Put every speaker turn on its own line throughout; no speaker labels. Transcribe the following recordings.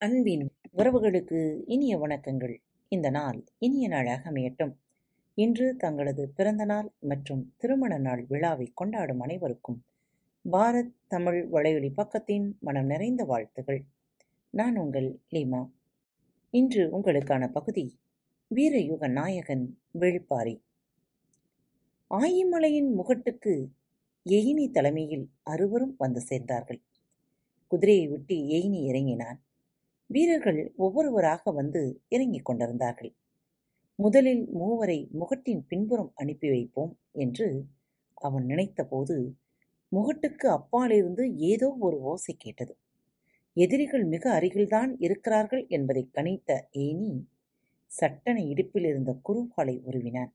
அன்பின் உறவுகளுக்கு இனிய வணக்கங்கள். இந்த நாள் இனிய நாளாக அமையட்டும். இன்று தங்களது பிறந்த நாள் மற்றும் திருமண நாள் விழாவை கொண்டாடும் அனைவருக்கும் பாரத் தமிழ் வலையொலி பக்கத்தின் மனம் நிறைந்த வாழ்த்துகள் நான் உங்கள் லீமா. இன்று உங்களுக்கான பகுதி வீரயுக நாயகன் வேள்பாரி ஆயிமலையின் முகட்டுக்கு எயினி தலைமையில் அறுவரும் வந்து சேர்ந்தார்கள். குதிரையை விட்டு எயினி இறங்கினான். வீரர்கள் ஒவ்வொருவராக வந்து இறங்கிக் கொண்டிருந்தார்கள். முதலில் மூவரை முகட்டின் பின்புறம் அனுப்பி வைப்போம் என்று அவன் நினைத்தபோது முகட்டுக்கு அப்பாலிருந்து ஏதோ ஒரு ஓசை கேட்டது. எதிரிகள் மிக அருகில்தான் இருக்கிறார்கள் என்பதை கணித்த ஏனி சட்டனை இடுப்பில் இருந்த குறுவாளை உருவினான்.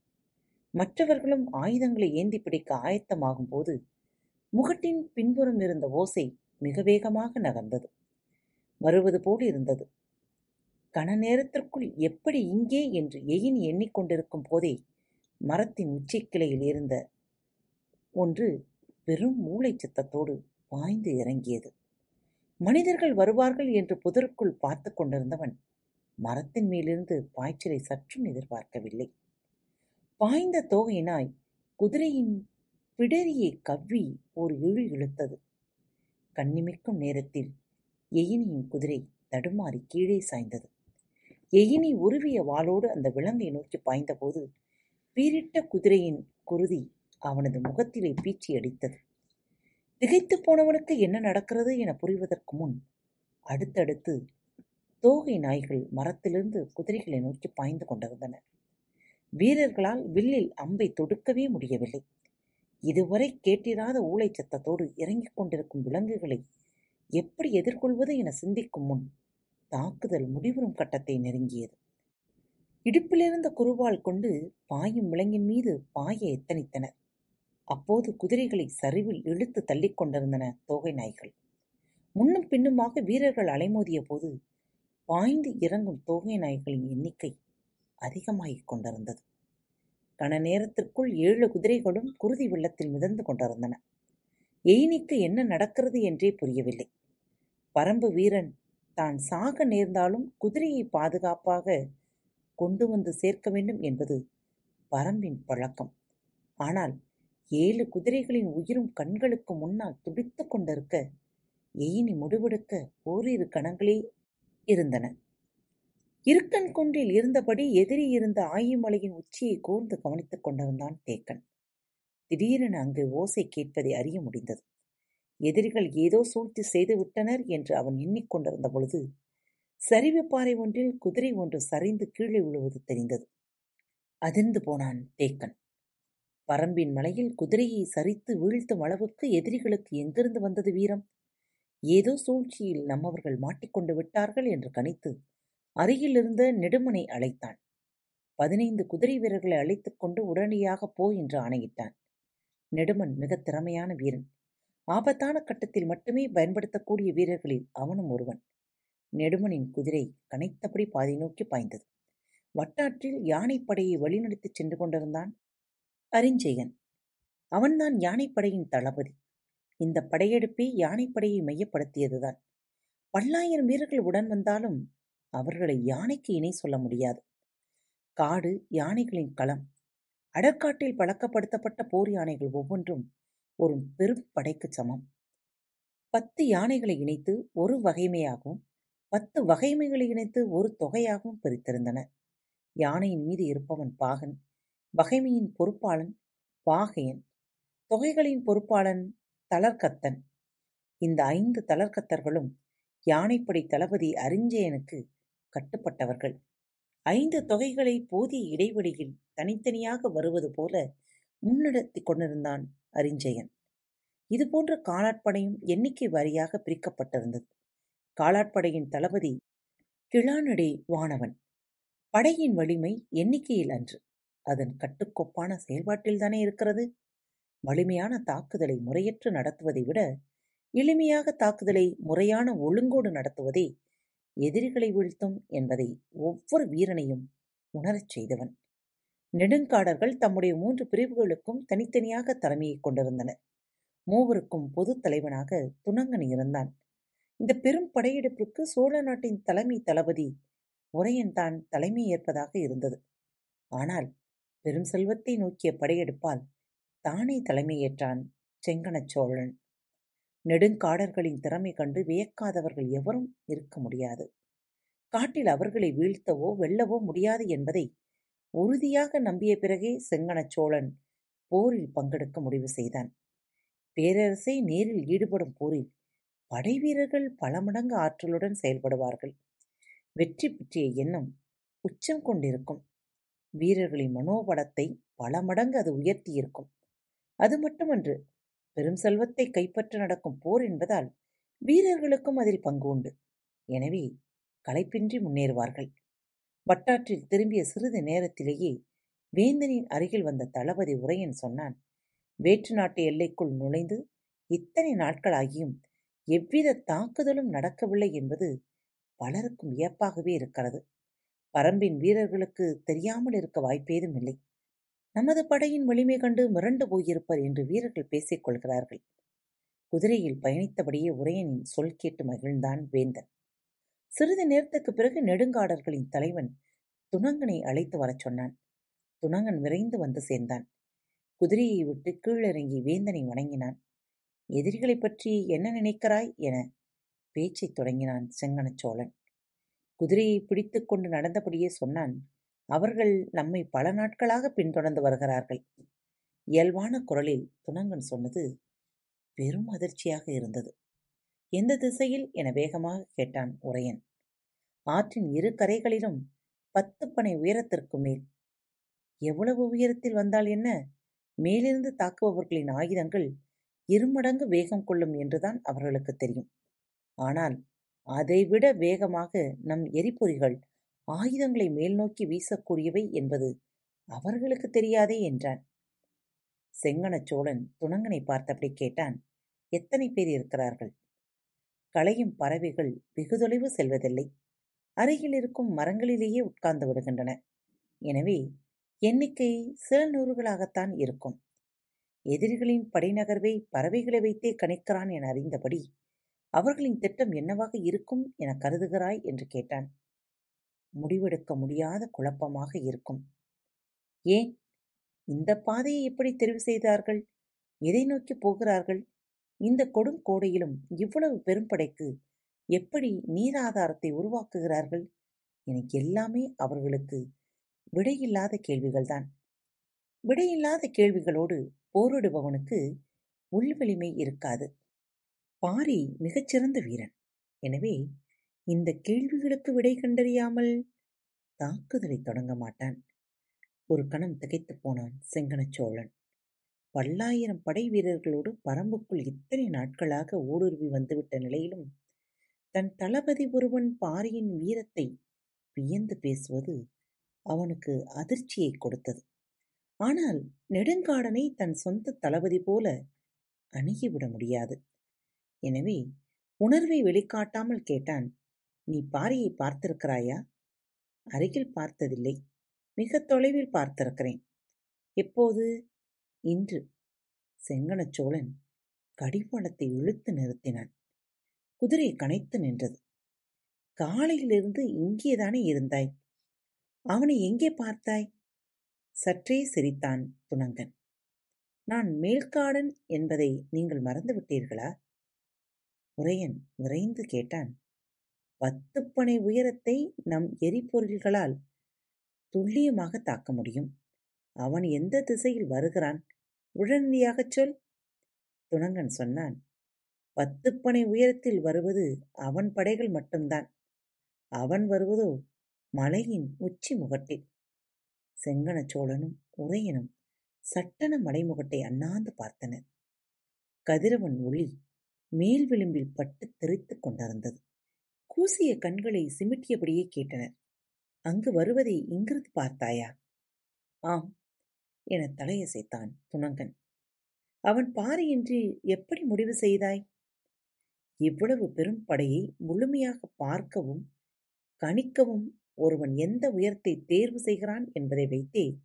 மற்றவர்களும் ஆயுதங்களை ஏந்தி பிடிக்க ஆயத்தமாகும் போது முகட்டின் பின்புறம் இருந்த ஓசை மிக வேகமாக நகர்ந்தது. வருவது போல் இருந்தது. கன நேரத்திற்குள் எப்படி இங்கே என்று எயின் எண்ணிக்கொண்டிருக்கும் போதே மரத்தின் உச்சிக்கிளையில் இருந்த ஒன்று பெரும் மூளை சித்தத்தோடு பாய்ந்து இறங்கியது. மனிதர்கள் வருவார்கள் என்று புதருக்குள் பார்த்து கொண்டிருந்தவன் மரத்தின் மேலிருந்து பாய்ச்சலை சற்றும் எதிர்பார்க்கவில்லை. பாய்ந்த தோகையினாய் குதிரையின் பிடரியை கவ்வி ஒரு இழு இழுத்தது. கண்ணிமிக்கும் நேரத்தில் எயினியின் குதிரை தடுமாறி கீழே சாய்ந்தது. எயினி உருவிய வாளோடு அந்த விலங்கை நோக்கி பாய்ந்தபோது பீரிட்ட குதிரையின் குருதி அவனது முகத்திலே பீச்சி அடித்தது. திகைத்து போனவனுக்கு என்ன நடக்கிறது என புரிவதற்கு முன் அடுத்தடுத்து தோகை நாய்கள் மரத்திலிருந்து குதிரைகளை நோக்கி பாய்ந்து கொண்டிருந்தன. வீரர்களால் வில்லில் அம்பை தொடுக்கவே முடியவில்லை. இதுவரை கேட்டிராத ஊளை சத்தத்தோடு இறங்கிக் கொண்டிருக்கும் விலங்குகளை எப்படி எதிர்கொள்வது என சிந்திக்கும் முன் தாக்குதல் முடிவுறும் கட்டத்தை நெருங்கியது. இடுப்பிலிருந்த குருவால் கொண்டு பாயும் விலங்கின் மீது பாய எத்தனித்தனர். அப்போது குதிரைகளை சரிவில் இழுத்து தள்ளிக் கொண்டிருந்தன தோகை நாய்கள். முன்னும் பின்னுமாக வீரர்கள் அலைமோதிய போது பாய்ந்து இறங்கும் தோகை நாய்களின் எண்ணிக்கை அதிகமாகிக் கொண்டிருந்தது. கன நேரத்திற்குள் ஏழு குதிரைகளும் குருதி வெள்ளத்தில் மிதந்து கொண்டிருந்தன. எயினிக்கு என்ன நடக்கிறது என்றே புரியவில்லை. பரம்பு வீரன் தான் சாக நேர்ந்தாலும் குதிரையை பாதுகாப்பாக கொண்டு வந்து சேர்க்க வேண்டும் என்பது பரம்பின் பழக்கம். ஆனால் ஏழு குதிரைகளின் உயிரும் கண்களுக்கு முன்னால் துடித்து கொண்டிருக்க எயினி முடிவெடுக்க ஓரிரு கணங்களே இருந்தன. இருக்கன் குன்றில் இருந்தபடி எதிரி இருந்த ஆயிமலையின் உச்சியை கூர்ந்து கவனித்துக் கொண்டிருந்தான் தேக்கன். திடீரென அங்கு ஓசை கேட்பதை அறிய முடிந்தது. எதிரிகள் ஏதோ சூழ்ச்சி செய்து விட்டனர் என்று அவன் எண்ணிக்கொண்டிருந்த பொழுது சரிவு பாறை ஒன்றில் குதிரை ஒன்று சரிந்து கீழே விழுவது தெரிந்தது. அதிர்ந்து போனான் தேக்கன். பரம்பின் மலையில் குதிரையை சரித்து வீழ்த்தும் அளவுக்கு எதிரிகளுக்கு எங்கிருந்து வந்தது வீரம்? ஏதோ சூழ்ச்சியில் நம்மவர்கள் மாட்டிக்கொண்டு விட்டார்கள் என்று கணித்து அருகிலிருந்த நெடுமனை அழைத்தான். பதினைந்து குதிரை வீரர்களை அழைத்துக் கொண்டு உடனடியாக போ என்று ஆணையிட்டான். நெடுமன் மிக திறமையான வீரன். ஆபத்தான கட்டத்தில் மட்டுமே பயன்படுத்தக்கூடிய வீரர்களில் அவனும் ஒருவன். நெடுமனின் குதிரை கனைத்தபடி பாதை நோக்கி பாய்ந்தது. வட்டாற்றில் யானைப்படையை வழிநடத்திச் சென்று கொண்டிருந்தான் அரிஞ்செயன். அவன்தான் யானைப்படையின் தளபதி. இந்த படையெடுப்பே யானைப்படையை மையப்படுத்தியதுதான். பல்லாயிரம் வீரர்கள் உடன் வந்தாலும் அவர்களை யானைக்கு இணை சொல்ல முடியாது. காடு யானைகளின் களம் அடக்காட்டில் பழக்கப்படுத்தப்பட்ட போர் யானைகள் ஒவ்வொன்றும் ஒரு பெரும் படைக்கு சமம். பத்து யானைகளை இணைத்து ஒரு வகைமையாகவும் பத்து வகைமைகளை இணைத்து ஒரு தொகையாகவும் பிரித்திருந்தன. யானையின் மீது இருப்பவன் பாகன் வகைமையின் பொறுப்பாளன் பாகையன் தொகைகளின் பொறுப்பாளன் தளர்கத்தன். இந்த ஐந்து தளர்கத்தர்களும் யானைப்படை தளபதி அரிஞ்சயனுக்கு கட்டுப்பட்டவர்கள். ஐந்து தொகைகளை போதிய இடைவெளியில் தனித்தனியாக வருவது போல முன்னெடுத்தி கொண்டிருந்தான் அரிஞ்சயன். இதுபோன்ற காலாட்படையும் எண்ணிக்கை வாரியாக பிரிக்கப்பட்டிருந்தது. காலாட்படையின் தளபதி கிளானடை வானவன். படையின் வலிமை எண்ணிக்கையில் அன்று. அதன் கட்டுக்கோப்பான செயல்பாட்டில்தானே இருக்கிறது. வலிமையான தாக்குதலை முறையற்று நடத்துவதை விட எளிமையாக தாக்குதலை முறையான ஒழுங்கோடு நடத்துவதே எதிரிகளை வீழ்த்தும் என்பதை ஒவ்வொரு வீரனையும் உணரச் செய்தவன். நெடுங்காடர்கள் தம்முடைய மூன்று பிரிவுகளுக்கும் தனித்தனியாக தலைமையை கொண்டிருந்தனர். மூவருக்கும் பொது தலைவனாக துணங்கன் இருந்தான். இந்த பெரும் படையெடுப்பிற்கு சோழ நாட்டின் தலைமை தளபதி உரையன் தான் தலைமை ஏற்பதாக இருந்தது. ஆனால் பெரும் செல்வத்தை நோக்கிய படையெடுப்பால் தானே தலைமையேற்றான் செங்கணச் சோழன். நெடுங்காடர்களின் திறமை கண்டு வியக்காதவர்கள் எவரும் இருக்க முடியாது. காட்டில் அவர்களை வீழ்த்தவோ வெல்லவோ முடியாது என்பதை உறுதியாக நம்பிய பிறகே செங்கணச் சோழன் போரில் பங்கெடுக்க முடிவு செய்தான். பேரரசை நேரில் ஈடுபடும் போரில் படைவீரர்கள் பல மடங்கு ஆற்றலுடன் செயல்படுவார்கள். வெற்றி பற்றிய எண்ணம் உச்சம் கொண்டிருக்கும். வீரர்களின் மனோபலத்தை பல மடங்கு அது உயர்த்தியிருக்கும். அது மட்டுமன்று பெரும் செல்வத்தை கைப்பற்ற நடக்கும் போர் என்பதால் வீரர்களுக்கும் அதில் பங்கு உண்டு. எனவே களைப்பின்றி முன்னேறுவார்கள். வட்டாற்றில் திரும்பிய சிறிது நேரத்திலேயே வேந்தனின் அருகில் வந்த தளபதி உரையன் சொன்னான் வேற்று நாட்டு எல்லைக்குள் நுழைந்து இத்தனை நாட்களாகியும் எவ்வித தாக்குதலும் நடக்கவில்லை என்பது பலருக்கும் வியப்பாகவே இருக்கிறது. பரம்பின் வீரர்களுக்கு தெரியாமல் இருக்க வாய்ப்பேதும் இல்லை. நமது படையின் வலிமை கண்டு மிரண்டு போயிருப்பர் என்று வீரர்கள் பேசிக் கொள்கிறார்கள். குதிரையில் பயணித்தபடியே உரையனின் சொல் கேட்டு மகிழ்ந்தான் வேந்தன். சிறிது நேரத்துக்கு பிறகு நெடுங்காடர்களின் தலைவன் துணங்கனை அழைத்து வரச் சொன்னான். துணங்கன் விரைந்து வந்து சேர்ந்தான். குதிரையை விட்டு கீழிறங்கி வேந்தனை வணங்கினான். எதிரிகளைப் பற்றி என்ன நினைக்கிறாய்? என பேச்சைத் தொடங்கினான் செங்கனச் சோழன். குதிரையை பிடித்து கொண்டு நடந்தபடியே சொன்னான் அவர்கள் நம்மை பல நாட்களாக பின்தொடர்ந்து வருகிறார்கள். இயல்பான குரலில் துணங்கன் சொன்னது பெரும் அதிர்ச்சியாக இருந்தது. எந்த திசையில்? என வேகமாக கேட்டான் உரையன். ஆற்றின் இரு கரைகளிலும் பத்து பனை உயரத்திற்கு மேல். எவ்வளவு உயரத்தில் வந்தால் என்ன? மேலிருந்து தாக்குபவர்களின் ஆயுதங்கள் இருமடங்கு வேகம் கொள்ளும் என்றுதான் அவர்களுக்கு தெரியும். ஆனால் அதைவிட வேகமாக நம் எரிபொறிகள் ஆயுதங்களை மேல் நோக்கி வீசக்கூடியவை என்பது அவர்களுக்கு தெரியாதே என்றான். செங்கணச் சோழன் துணங்கனை பார்த்தபடி கேட்டான் எத்தனை பேர் இருக்கிறார்கள்? களையும் பறவைகள் வெகு தொலைவு செல்வதில்லை. அருகில் இருக்கும் மரங்களிலேயே உட்கார்ந்து விடுகின்றன. எனவே எண்ணிக்கை சில நூறுகளாகத்தான் இருக்கும். எதிரிகளின் படைநகர்வை பறவைகளை வைத்தே கணிக்கிறான் என அறிந்தபடி அவர்களின் திட்டம் என்னவாக இருக்கும் என கருதுகிறாய்? என்று கேட்டான். முடிவெடுக்க முடியாத குழப்பமாக இருக்கும். ஏன்? இந்த பாதையை எப்படி தெரிவு செய்தார்கள்? எதை நோக்கி போகிறார்கள்? இந்த கொடும் கோடையிலும் இவ்வளவு பெரும்படைக்கு எப்படி நீராதாரத்தை உருவாக்குகிறார்கள்? எனக்கு எல்லாமே அவர்களுக்கு விடையில்லாத கேள்விகள்தான். விடையில்லாத கேள்விகளோடு போரிடுபவனுக்கு உள்வலிமை இருக்காது. பாரி மிகச்சிறந்த வீரன். எனவே இந்த கேள்விகளுக்கு விடை கண்டறியாமல் தாக்குதலை தொடங்க மாட்டான். ஒரு கணம் திகைத்துப் போனான் செங்கனச் சோழன் பல்லாயிரம் படை வீரர்களோடு பரம்புக்குள் இத்தனை நாட்களாக ஊடுருவி வந்துவிட்ட நிலையிலும் தன் தளபதி ஒருவன் பாரியின் வீரத்தை வியந்து பேசுவது அவனுக்கு அதிர்ச்சியை கொடுத்தது. ஆனால் நெடுங்காடனை தன் சொந்த தளபதி போல அணுகிவிட முடியாது. எனவே உணர்வை வெளிக்காட்டாமல் கேட்டான் நீ பாரியை பார்த்திருக்கிறாயா? அருகில் பார்த்ததில்லை. மிக தொலைவில் பார்த்திருக்கிறேன். எப்போது? இன்று. செங்கனச்சோழன் கடிவாளத்தை இழுத்து நிறுத்தினான். குதிரை கனைத்து நின்றது. காலையிலிருந்து இங்கேதானே இருந்தாய்? அவனை எங்கே பார்த்தாய்? சற்றே சிரித்தான் துணங்கன் நான் மேல்காடன் என்பதை நீங்கள் மறந்துவிட்டீர்களா? உரையன் விரைந்து கேட்டான். பத்துப்பனை உயரத்தை நம் எரிபொருள்களால் துல்லியமாக தாக்க முடியும். அவன் எந்த திசையில் வருகிறான்? உடனடியாகச் சொல். துணங்கன் சொன்னான். பத்துப்பனை உயரத்தில் வருவது அவன் படைகள் மட்டும்தான். அவன் வருவதோ மலையின் உச்சி முகட்டில். செங்கன சோழனும் உரையனும் சட்டன மலைமுகட்டை அண்ணாந்து பார்த்தனர். கதிரவன் ஒளி மேல் விளிம்பில் பட்டு தெரித்துக் கொண்டிருந்தது. கூசிய கண்களை சிமிட்டியபடியே கேட்டனர். அங்கு வருவதை இங்கிருந்து பார்த்தாயா? ஆம் என தலையசைத்தான் துணங்கன். அவன் பாறையின்றி எப்படி முடிவு செய்தாய்? இவ்வளவு பெரும் படையை முழுமையாக பார்க்கவும் கணிக்கவும் ஒருவன் எந்த உயரத்தை தேர்வு செய்கிறான் என்பதை வைத்தே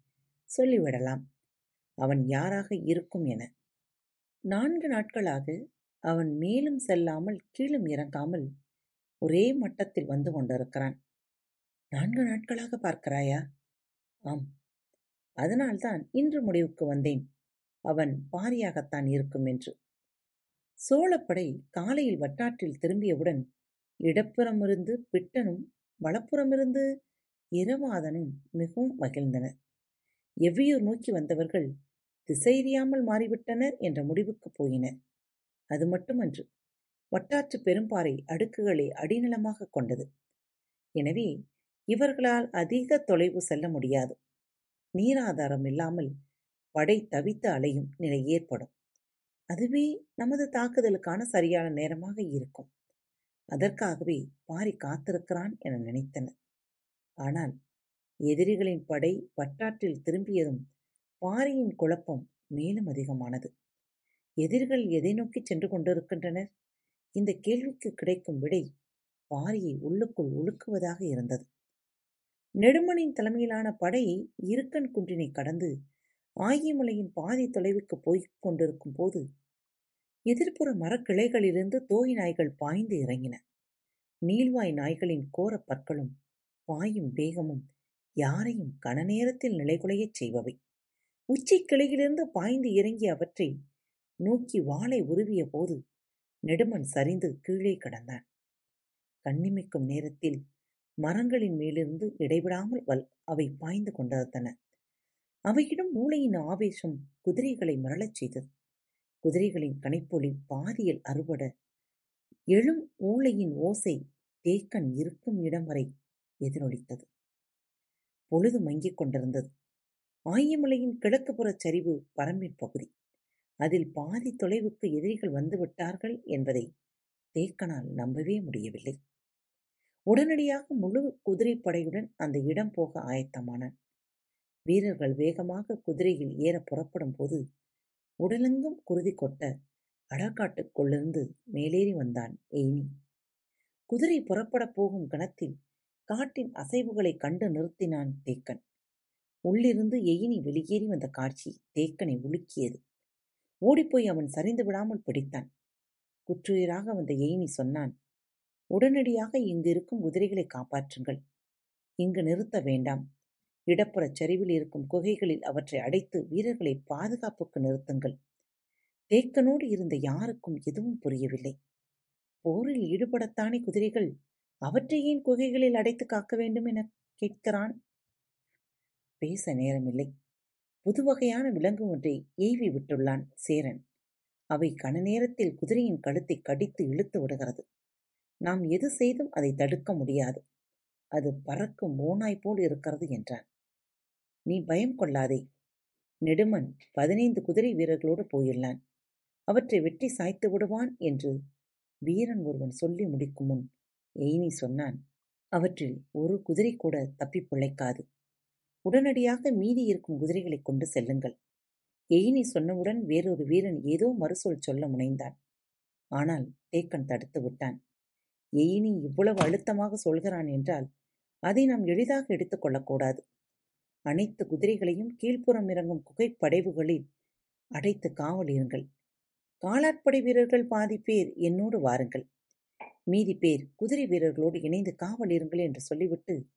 சொல்லிவிடலாம். அவன் யாராக இருக்கும் என. நான்கு நாட்களாக அவன் மேலும் செல்லாமல் கீழும் இறங்காமல் ஒரே மட்டத்தில் வந்து கொண்டிருக்கிறான். நான்கு நாட்களாக பார்க்கிறாயா? ஆம். அதனால்தான் இன்று முடிவுக்கு வந்தேன். அவன் பாரியாகத்தான் இருக்கும் என்று. சோழப்படை காலையில் வட்டாற்றில் திரும்பியவுடன் இடப்புறமிருந்து பிட்டனும் வலப்புறமிருந்து இரவாதனும் மிகவும் மகிழ்ந்தனர். எவ்வியூர் நோக்கி வந்தவர்கள் திசையறியாமல் மாறிவிட்டனர் என்ற முடிவுக்குப் போயினர். அது மட்டுமன்று வட்டாற்று பெரும்பாறை அடுக்குகளை அடிநிலமாக கொண்டது. எனவே இவர்களால் அதிக தொலைவு செல்ல முடியாது. நீராதாரம் இல்லாமல் படை தவித்து அலையும் நிலை ஏற்படும். அதுவே நமது தாக்குதலுக்கான சரியான நேரமாக இருக்கும். அதற்காகவே பாரி காத்திருக்கிறான் என நினைத்தனர். ஆனால் எதிரிகளின் படை வட்டாற்றில் திரும்பியதும் பாரியின் குழப்பம் மேலும் அதிகமானது. எதிரிகள் எதை நோக்கி சென்று கொண்டிருக்கின்றனர்? இந்த கேள்விக்கு கிடைக்கும் விடை பாரியை உள்ளுக்குள் உழுக்குவதாக இருந்தது. நெடுமனின் தலைமையிலான படை இருக்கன் குன்றினை கடந்து ஆயிமலையின் பாதி தொலைவுக்கு போய்க் கொண்டிருக்கும் போது எதிர்ப்புற மரக்கிளைகளிலிருந்து தோய் நாய்கள் பாய்ந்து இறங்கின. நீள்வாய் நாய்களின் கோரப் பற்களும் பாயும் வேகமும் யாரையும் கணநேரத்தில் நிலைகுலையச் செய்பவை. உச்சிக் கிளையிலிருந்து பாய்ந்து இறங்கிய அவற்றை நோக்கி வாளை உருவிய போது நெடுமன் சரிந்து கீழே கிடந்தான். கண்ணிமைக்கும் நேரத்தில் மரங்களின் மேலிருந்து இடைவிடாமல் வல் அவை பாய்ந்து கொண்டிருந்தன அவையிடம் மூளையின் ஆவேசம் குதிரைகளை மரளச் செய்தது. குதிரைகளின் கனைப்பொலி பாதியில் அறுபட எழும் ஊளையின் ஓசை தேக்கன் இருக்கும் இடம் வரை எதிரொலித்தது. பொழுது மங்கிக் கொண்டிருந்தது. ஆயமலையின் கிழக்கு புறச் சரிவு பரம்பின் பகுதி. அதில் பாதி தொலைவுக்கு எதிரிகள் வந்துவிட்டார்கள் என்பதை தேக்கனால் நம்பவே முடியவில்லை. உடனடியாக முழு குதிரைப்படையுடன் அந்த இடம் போக ஆயத்தமானான். வீரர்கள் வேகமாக குதிரையில் ஏற புறப்படும் போது உடலெங்கும் குருதி கொட்ட அடாக்காட்டுக்குள்ளிருந்து மேலேறி வந்தான் எய்னி குதிரை புறப்படப் போகும் கணத்தில் காட்டின் அசைவுகளைக் கண்டு நிறுத்தினான் தேக்கன். உள்ளிருந்து எயினி வெளியேறி வந்த காட்சி தேக்கனை உலுக்கியது. ஓடிப்போய் அவன் சரிந்து விடாமல் பிடித்தான். குற்றுயிராக வந்த எயினி சொன்னான் உடனடியாக இங்கு இருக்கும் குதிரைகளை காப்பாற்றுங்கள். இங்கு நிறுத்த வேண்டாம். இடப்புறச் சரிவில் இருக்கும் குகைகளில் அவற்றை அடைத்து வீரர்களை பாதுகாப்புக்கு நிறுத்துங்கள். தேக்கனோடு இருந்த யாருக்கும் எதுவும் புரியவில்லை. போரில் ஈடுபடத்தானே குதிரைகள்? அவற்றை ஏன் குகைகளில் அடைத்து காக்க வேண்டும் என கேட்கிறான்? பேச நேரமில்லை. புது வகையான விலங்கு ஒன்றை ஏவி விட்டுள்ளான் சேரன். அவை கன நேரத்தில் குதிரையின் கழுத்தை கடித்து இழுத்து விடுகிறது. நாம் எது செய்தும் அதை தடுக்க முடியாது. அது பறக்கும் ஓனாய் போல் இருக்கிறது என்றான். நீ பயம் கொள்ளாதே. நெடுமன் பதினைந்து குதிரை வீரர்களோடு போயுள்ளான் அவற்றை வெட்டி சாய்த்து விடுவான் என்று வீரன் ஒருவன் சொல்லி முடிக்கும் முன் எய்னி சொன்னான் அவற்றில் ஒரு குதிரை கூட தப்பி பிழைக்காது. உடனடியாக மீதி இருக்கும் குதிரைகளை கொண்டு செல்லுங்கள். எயினி சொன்னவுடன் வேறொரு வீரன் ஏதோ மறுசொல் சொல்ல முனைந்தான். ஆனால் தேக்கன் தடுத்து விட்டான். எயினி இவ்வளவு அழுத்தமாக சொல்கிறான் என்றால் அதை நாம் எளிதாக எடுத்துக் கொள்ளக்கூடாது அனைத்து குதிரைகளையும் கீழ்ப்புறம் இறங்கும் குகைப்படைவுகளில் அடைத்து காவல் இருங்கள். காலாட்படை வீரர்கள் பாதி பேர் என்னோடு வாருங்கள். மீதி பேர் குதிரை வீரர்களோடு இணைந்து காவல் இருங்கள் என்று சொல்லிவிட்டு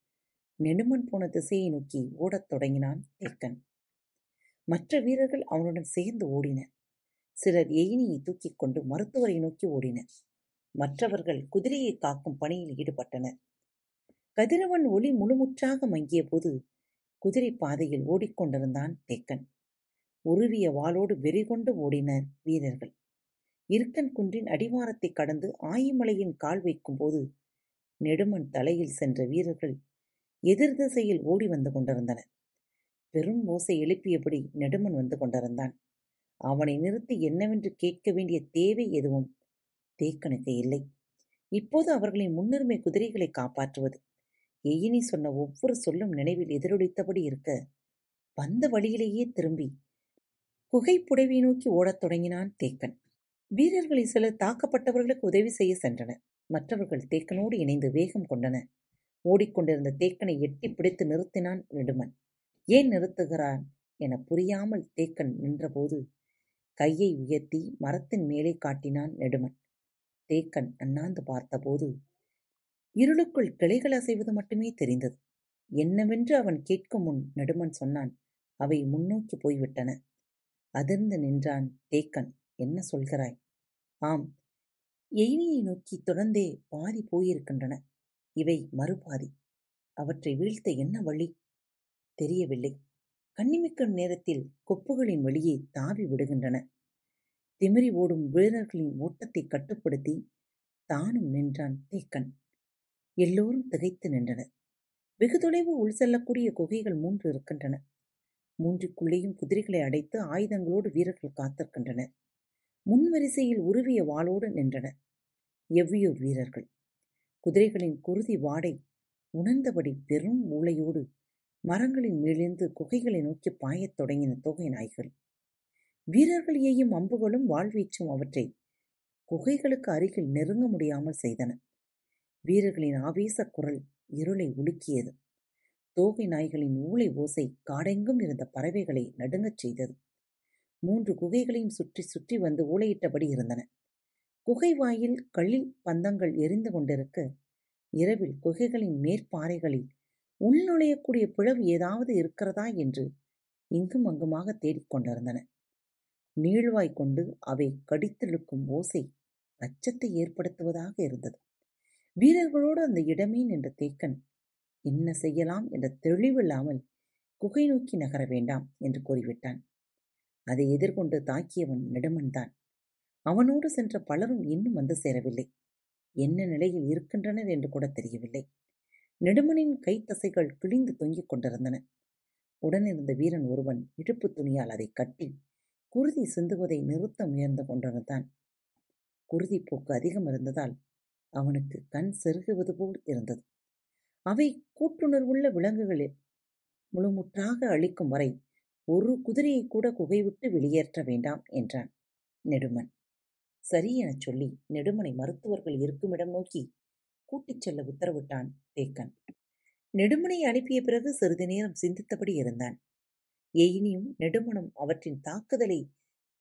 நெடுமன் போன திசையை நோக்கி ஓடத் தொடங்கினான் தேக்கன். மற்ற வீரர்கள் அவனுடன் சேர்ந்து ஓடினர். சிலர் எயினியை தூக்கிக் கொண்டு மருத்துவரை நோக்கி ஓடினர். மற்றவர்கள் குதிரையை காக்கும் பணியில் ஈடுபட்டனர். கதிரவன் ஒளி முழுமுற்றாக மங்கிய போது குதிரை பாதையில் ஓடிக்கொண்டிருந்தான் தேக்கன். உருவிய வாளோடு வெறிகொண்டு ஓடினர் வீரர்கள். இருக்கன் குன்றின் அடிவாரத்தை கடந்து ஆயிமலையின் கால் வைக்கும்போது நெடுமன் தலையில் சென்ற வீரர்கள் எதிர் திசையில் ஓடி வந்து கொண்டிருந்தனர். பெரும் ஓசை எழுப்பியபடி நெடுமன் வந்து கொண்டிருந்தான். அவனை நிறுத்தி என்னவென்று கேட்க வேண்டிய தேவை எதுவும் தேக்கனுக்கு இல்லை. இப்போது அவர்களின் முன்னுரிமை குதிரைகளை காப்பாற்றுவது எயினி சொன்ன ஒவ்வொரு சொல்லும் நினைவில் எதிரொலித்தபடி இருக்க. வந்த வழியிலேயே திரும்பி. குகை புடைவை நோக்கி ஓடத் தொடங்கினான் தேக்கன். வீரர்களில் சிலர் தாக்கப்பட்டவர்களுக்கு உதவி செய்ய சென்றனர். மற்றவர்கள் தேக்கனோடு இணைந்து வேகம் கொண்டனர் ஓடிக்கொண்டிருந்த தேக்கனை எட்டி பிடித்து நிறுத்தினான் நெடுமன். ஏன் நிறுத்துகிறான் என புரியாமல் தேக்கன் நின்றபோது கையை உயர்த்தி மரத்தின் மேலே காட்டினான் நெடுமன். தேக்கன் அண்ணாந்து பார்த்தபோது இருளுக்குள் கிளைகள் அசைவது மட்டுமே தெரிந்தது. என்னவென்று அவன் கேட்கும் முன் நெடுமன் சொன்னான் அவை முன்னோக்கி போய்விட்டன. அதிர்ந்து நின்றான் தேக்கன். என்ன சொல்கிறாய்? ஆம் எயினியை நோக்கி தொடர்ந்தே பாதி போயிருக்கின்றன. இவை மறுபாதி. அவற்றை வீழ்த்த என்ன வழி? தெரியவில்லை. கண்ணிமிக்கும் நேரத்தில் கொப்புகளின் வழியே தாவி விடுகின்றன. திமிரி ஓடும் வீரர்களின் ஓட்டத்தை கட்டுப்படுத்தி தானும் நின்றான் தேக்கன். எல்லோரும் திகைத்து நின்றனர். வெகு தொலைவு உள் செல்லக்கூடிய குகைகள் மூன்று இருக்கின்றன. மூன்றுக்குள்ளேயும் குதிரைகளை அடைத்து ஆயுதங்களோடு வீரர்கள் காத்திருக்கின்றனர். முன்வரிசையில் உருவிய வாளோடு நின்றனர். எவ்வியோ வீரர்கள். குதிரைகளின் குருதி வாடை உணர்ந்தபடி பெரும் மூளையோடு மரங்களின் மேலிருந்து குகைகளை நோக்கி பாயத் தொடங்கின தொகை நாய்கள். வீரர்கள் ஏயும் அம்புகளும் வாழ்வீச்சும் அவற்றை குகைகளுக்கு அருகில் நெருங்க முடியாமல் செய்தன. வீரர்களின் ஆவேச குரல் இருளை உலுக்கியது. தோகை நாய்களின் ஊளை ஓசை காடெங்கும் இருந்த பறவைகளை நடுங்கச் செய்தது. மூன்று குகைகளையும் சுற்றி சுற்றி வந்து ஊளையிட்டபடி இருந்தன. குகை வாயில் கள்ளில் பந்தங்கள் எரிந்து கொண்டிருக்க இரவில் குகைகளின் மேற்பாறைகளில் உள்நுழையக்கூடிய பிளவு ஏதாவது இருக்கிறதா என்று இங்கும் அங்குமாக தேடிக்கொண்டிருந்தன நீழ்வாய் கொண்டு அவை கடித்தெழுக்கும் ஓசை அச்சத்தை ஏற்படுத்துவதாக இருந்தது. வீரர்களோடு அந்த இடமே நின்ற தேக்கன் என்ன செய்யலாம் என்ற தெளிவில்லாமல் குகை நோக்கி நகர வேண்டாம் என்று கூறிவிட்டான். அதை எதிர்கொண்டு தாக்கியவன் நெடுமன்தான் அவனோடு சென்ற பலரும் இன்னும் வந்து சேரவில்லை. என்ன நிலையில் இருக்கின்றனர் என்று கூட தெரியவில்லை. நெடுமனின் கைத்தசைகள் கிழிந்து தொங்கிக் கொண்டிருந்தன. உடனிருந்த வீரன் ஒருவன் இடுப்பு துணியால் அதை கட்டி குருதி சிந்துவதை நிறுத்த முயர்ந்து கொண்டிருந்தான் குருதி போக்கு அதிகம் இருந்ததால் அவனுக்கு கண் செருகுவது போல் இருந்தது. அவை கூட்டுணர்வுள்ள விலங்குகளில் முழுமுற்றாக அழிக்கும் வரை ஒரு குதிரையை கூட குகைவிட்டு வெளியேற்ற வேண்டாம் என்றான் நெடுமன். சரி எனச் சொல்லி நெடுமனை மருத்துவர்கள் இருக்குமிடம் நோக்கி கூட்டிச் செல்ல உத்தரவிட்டான் தேக்கன். நெடுமனை அனுப்பிய பிறகு சிறிது நேரம் சிந்தித்தபடி இருந்தான். எயினியும் நெடுமனும் அவற்றின் தாக்குதலை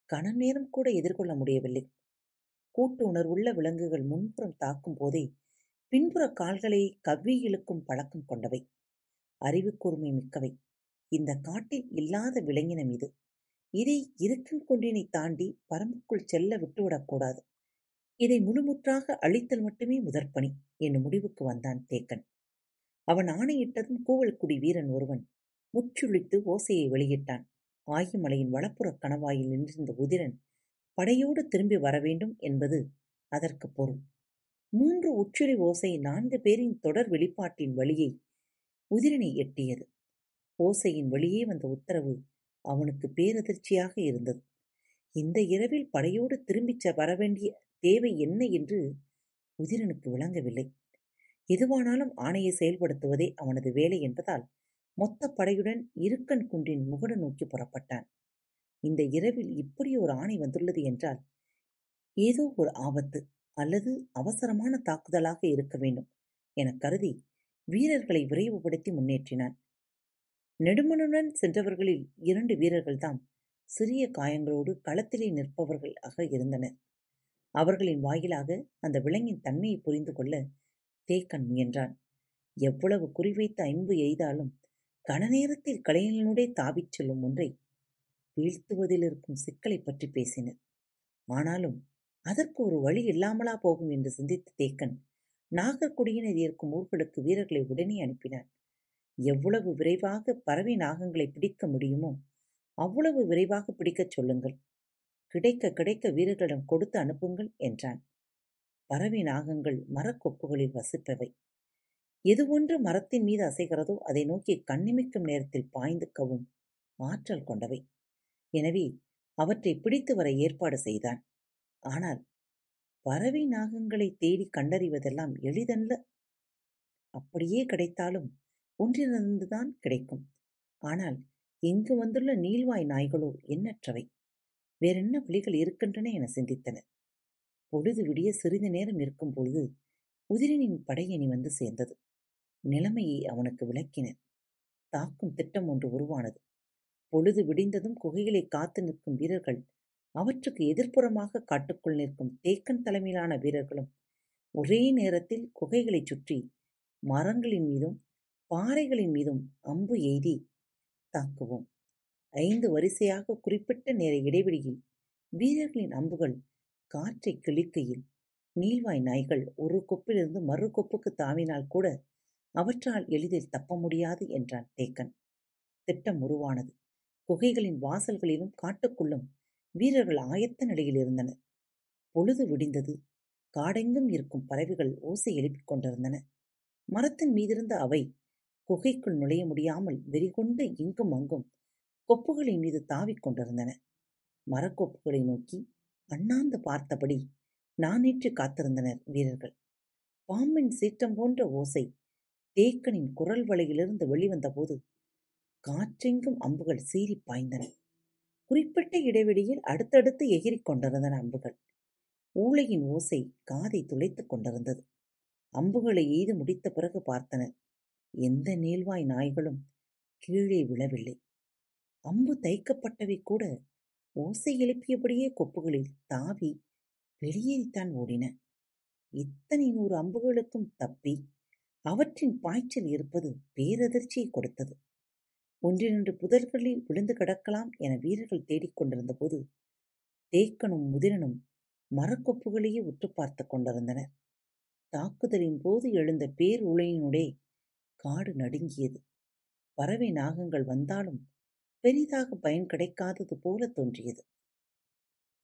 கன நேரம் கூட எதிர்கொள்ள முடியவில்லை. கூட்டு உணர்வுள்ள விலங்குகள் முன்புறம் தாக்கும் போதே பின்புற கால்களை கவ்வி இழுக்கும் பழக்கம் கொண்டவை. அறிவு கூர்மை மிக்கவை. இந்த காட்டில் இல்லாத விலங்கினம் இது. இதை இருக்கும் கொண்டினை தாண்டி பரம்புக்குள் செல்ல விட்டுவிடக்கூடாது இதை முழுமுற்றாக அழித்தல் மட்டுமே முதற்பணி என்னும் முடிவுக்கு வந்தான் தேக்கன். அவன் ஆணையிட்டதும் கூவல்குடி வீரன் ஒருவன் முச்சுழித்து ஓசையை வெளியிட்டான். ஆயமலையின் வளப்புறக் கணவாயில் நின்றிருந்த உதிரன் படையோடு திரும்பி வரவேண்டும் என்பது அதற்கு பொருள். மூன்று உச்சுரி ஓசை நான்கு பேரின் தொடர் வெளிப்பாட்டின் வழியை உதிரனை எட்டியது. ஓசையின் வழியே வந்த உத்தரவு அவனுக்கு பேரதிர்ச்சியாக இருந்தது. இந்த இரவில் படையோடு திரும்பிச் வரவேண்டிய தேவை என்ன என்று உதிரனுக்கு விளங்கவில்லை. எதுவானாலும் ஆணையை செயல்படுத்துவதே அவனது வேலை என்பதால் மொத்த படையுடன் இருக்கன் குன்றின் முகடு நோக்கி புறப்பட்டான். இந்த இரவில் இப்படி ஒரு ஆணை வந்துள்ளது என்றால் ஏதோ ஒரு ஆபத்து அல்லது அவசரமான தாக்குதலாக இருக்க வேண்டும் எனக் கருதி வீரர்களை விரைவுபடுத்தி முன்னேற்றினான். நெடுமனுடன் சென்றவர்களில் இரண்டு வீரர்கள்தாம் சிறிய காயங்களோடு களத்திலே நிற்பவர்களாக இருந்தனர். அவர்களின் வாயிலாக அந்த விலங்கின் தன்மையை புரிந்து கொள்ள தேக்கன் முயன்றான். எவ்வளவு குறிவைத்து ஐம்பு எய்தாலும் கனநேரத்தில் கலைஞனுடைய தாவிச் செல்லும் ஒன்றை வீழ்த்துவதில் இருக்கும் சிக்கலை பற்றி பேசினர். ஆனாலும் அதற்கு ஒரு வழி இல்லாமலா போகும் என்று சிந்தித்த தேக்கன் நாகர்குடியினர் இருக்கும் ஊர்களுக்கு வீரர்களை உடனே அனுப்பினார். எவ்வளவு விரைவாக பறவை நாகங்களை பிடிக்க முடியுமோ அவ்வளவு விரைவாக பிடிக்கச் சொல்லுங்கள். கிடைக்க கிடைக்க வீரர்களிடம் கொடுத்து அனுப்புங்கள் என்றான். பறவை நாகங்கள் மரக்கொப்புகளில் வசிப்பவை. எது ஒன்று மரத்தின் மீது அசைகிறதோ அதை நோக்கி கண்ணிமிக்கும் நேரத்தில் பாய்ந்து கவும் ஆற்றல் கொண்டவை. எனவே அவற்றை பிடித்து வர ஏற்பாடு செய்தான். ஆனால் பறவை நாகங்களை தேடி கண்டறிவதெல்லாம் எளிதல்ல. அப்படியே கிடைத்தாலும் ஒன்றிலிருந்துதான் கிடைக்கும். ஆனால் இங்கு வந்துள்ள நீள்வாய் நாய்களோ எண்ணற்றவை. வேறென்ன வழிகள் இருக்கின்றன என சிந்தித்தனர். பொழுது விடிய சிறிது நேரம் இருக்கும் பொழுது உதிரனின் படையணி வந்து சேர்ந்தது. நிலைமையை அவனுக்கு விளக்கினர். தாக்கும் திட்டம் ஒன்று உருவானது. பொழுது விடிந்ததும் குகைகளை காத்து நிற்கும் வீரர்கள் அவற்றுக்கு எதிர்ப்புறமாக காட்டுக்குள் நிற்கும் தேக்கன் தலைமையிலான வீரர்களும் ஒரே நேரத்தில் குகைகளைச் சுற்றி மரங்களின் மீதும் பாறைகளின் மீதும் அம்பு எய்தி தாக்குவோம். ஐந்து வரிசையாக குறிப்பிட்ட நேர இடைவெளியில் வீரர்களின் அம்புகள் காற்றை கிழிக்கையில் நீள்வாய் நாய்கள் ஒரு கொப்பிலிருந்து மறு கொப்புக்கு தாவினால் கூட அவற்றால் எளிதில் தப்ப முடியாது என்றான் தேக்கன். திட்டம் உருவானது. குகைகளின் வாசல்களிலும் காட்டுக்குள்ளும் வீரர்கள் ஆயத்த நிலையில் இருந்தனர். பொழுது விடிந்தது. காடெங்கும் இருக்கும் பறவைகள் ஓசை எழுப்பிக் கொண்டிருந்தன. மரத்தின் மீதிருந்த அவை குகைக்குள் நுழைய முடியாமல் வெறிகொண்டு இங்கும் அங்கும் கொப்புகளின் மீது தாவிக் கொண்டிருந்தன. மரக்கொப்புகளை நோக்கி அண்ணாந்து பார்த்தபடி நானேற்று காத்திருந்தனர் வீரர்கள். பாம்பின் சீற்றம் போன்ற ஓசை தேக்கனின் குரல் வலையிலிருந்து வெளிவந்தபோது காற்றெங்கும் அம்புகள் சீறி பாய்ந்தன. குறிப்பிட்ட இடைவெளியில் அடுத்தடுத்து எகிரிக் கொண்டிருந்தன அம்புகள். ஊளையின் ஓசை காதை துளைத்துக் கொண்டிருந்தது. அம்புகளை எய்து முடித்த பிறகு பார்த்தனர் எந்த நீள்வாய் நாய்களும் கீழே விழவில்லை. அம்பு தைக்கப்பட்டவை கூட ஓசை எழுப்பியபடியே கொப்புகளில் தாவி வெளியேறித்தான் ஓடின. இத்தனை நூறு அம்புகளுக்கும் தப்பி அவற்றின் பாய்ச்சல் இருப்பது பேரதிர்ச்சியை கொடுத்தது. ஒன்றிரண்டு புதர்களில் விழுந்து கிடக்கலாம் என வீரர்கள் தேடிக்கொண்டிருந்த போது தேக்கனும் முதிரனும் மரக்கொப்புகளையே உற்று பார்த்து கொண்டிருந்தனர். தாக்குதலின் போது எழுந்த பேர் உலையினுடைய காடு நடுங்கியது. பறவை நாகங்கள் வந்தாலும் பெரிதாக பயன் கிடைக்காதது போல தோன்றியது.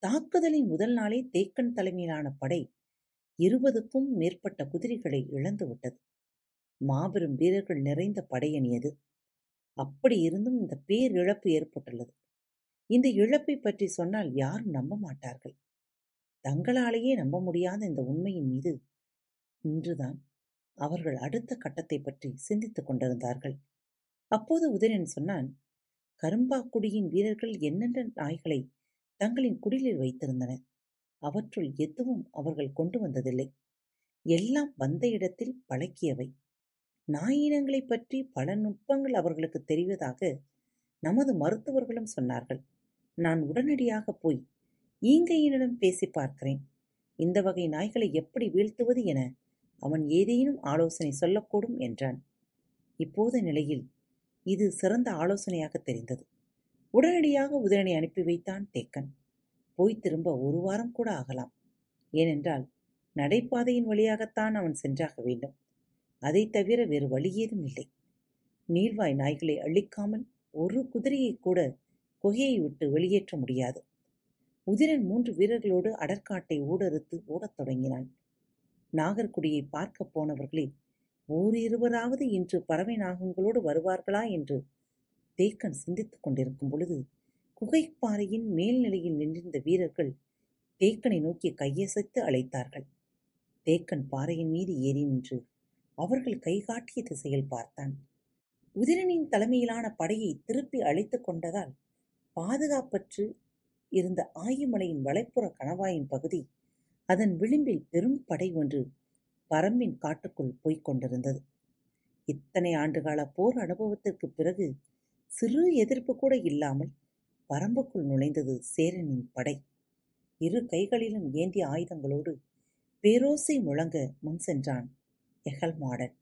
தாக்குதலின் முதல் நாளே தேக்கன் தலைமையிலான படை இருபதுக்கும் மேற்பட்ட குதிரைகளை இழந்துவிட்டது. மாபெரும் வீரர்கள் நிறைந்த படையணியது அப்படி இருந்தும் இந்த பேரிழப்பு ஏற்பட்டுள்ளது. இந்த இழப்பை பற்றி சொன்னால் யாரும் நம்ப மாட்டார்கள். தங்களாலேயே நம்ப முடியாத இந்த உண்மையின் மீது இன்றுதான் அவர்கள் அடுத்த கட்டத்தை பற்றி சிந்தித்துக் கொண்டிருந்தார்கள். அப்போது உதயன் சொன்னான் கரும்பாக்குடியின் வீரர்கள் என்னென்ன நாய்களை தங்களின் குடிலில் வைத்திருந்தனர்? அவற்றுள் எதுவும் அவர்கள் கொண்டு வந்ததில்லை. எல்லாம் வந்த இடத்தில் பழக்கியவை. நாயினங்களைப் பற்றி பல நுட்பங்கள் அவர்களுக்கு தெரிவதாக நமது மருத்துவர்களும் சொன்னார்கள். நான் உடனடியாக போய் ஈங்கையினிடம் பேசி பார்க்கிறேன். இந்த வகை நாய்களை எப்படி வீழ்த்துவது என அவன் ஏதேனும் ஆலோசனை சொல்லக்கூடும் என்றான். இப்போது நிலையில் இது சிறந்த ஆலோசனையாக தெரிந்தது. உடனடியாக உதயனை அனுப்பி வைத்தான் தேக்கன். போய் திரும்ப ஒரு வாரம் கூட ஆகலாம். ஏனென்றால் நடைபாதையின் வழியாகத்தான் அவன் சென்றாக வேண்டும். அதை தவிர வேறு வழியேதும் இல்லை. நீள்வாய் நாய்களை அழிக்காமல் ஒரு குதிரையை கூட குகையை விட்டு வெளியேற்ற முடியாது. உதிரன் மூன்று வீரர்களோடு அடற்காட்டை ஊடறுத்து ஓடத் தொடங்கினான். நாகர்குடியை பார்க்கப் போனவர்களில் ஓரிருவராவது இன்று பறவை நாகங்களோடு வருவார்களா? என்று தேக்கன் சிந்தித்துக் கொண்டிருக்கும் பொழுது குகைப்பாறையின் மேல்நிலையில் நின்றிருந்த வீரர்கள் தேக்கனை நோக்கி கையசைத்து அழைத்தார்கள். தேக்கன் பாறையின் மீது ஏறி நின்று அவர்கள் கைகாட்டிய திசையில் பார்த்தான் உதிரனின் தலைமையிலான படையை திருப்பி அழைத்துக் கொண்டதால் பாதுகாப்பற்று இருந்த ஆயுமலையின் வளைப்புற கணவாயின் பகுதி அதன் விளிம்பில் பெரும் படை ஒன்று பரம்பின் காட்டுக்குள் போய்க் கொண்டிருந்தது. இத்தனை ஆண்டுகால போர் அனுபவத்திற்கு பிறகு சிறு எதிர்ப்பு கூட இல்லாமல் பரம்புக்குள் நுழைந்தது சேரனின் படை. இரு கைகளிலும் ஏந்திய ஆயுதங்களோடு பேரோசை முழங்க முன் சென்றான். எஹல் மாடன்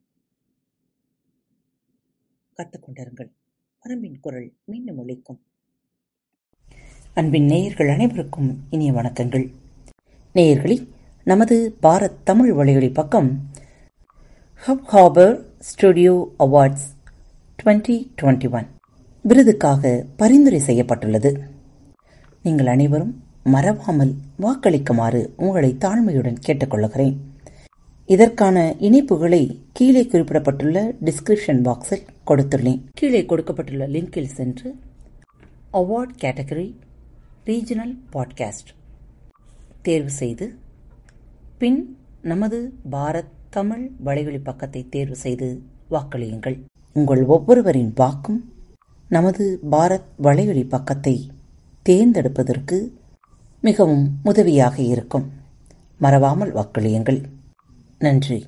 கத்துக்கொண்டிருங்கள் பரம்பின் குரல் மீண்டும் ஒழிக்கும் அன்பின் நேயர்கள் அனைவருக்கும் இனிய வணக்கங்கள். நேயர்களே நமது பாரத் தமிழ் வழிகளி பக்கம் hub ஹாபர் studio awards twenty twenty one விருதுக்காக பரிந்துரை செய்யப்பட்டுள்ளது. நீங்கள் அனைவரும் மறவாமல் வாக்களிக்குமாறு உங்களை தாழ்மையுடன் கேட்டுக்கொள்கிறேன். இதற்கான இணைப்புகளை கீழே குறிப்பிடப்பட்டுள்ள டிஸ்கிரிப்ஷன் பாக்ஸில் கொடுத்துள்ளேன். கீழே கொடுக்கப்பட்டுள்ள லிங்கில் சென்று அவார்ட் கேட்டகரி ரீஜனல் பாட்காஸ்ட் தேர்வு செய்து பின் நமது பாரத் தமிழ் வலைவழி பக்கத்தை தேர்வு செய்து வாக்களியுங்கள். உங்கள் ஒவ்வொருவரின் வாக்கும் நமது பாரத் வலைவழி பக்கத்தை தேர்ந்தெடுப்பதற்கு மிகவும் உதவியாக இருக்கும். மறவாமல் வாக்களியுங்கள். நன்றி.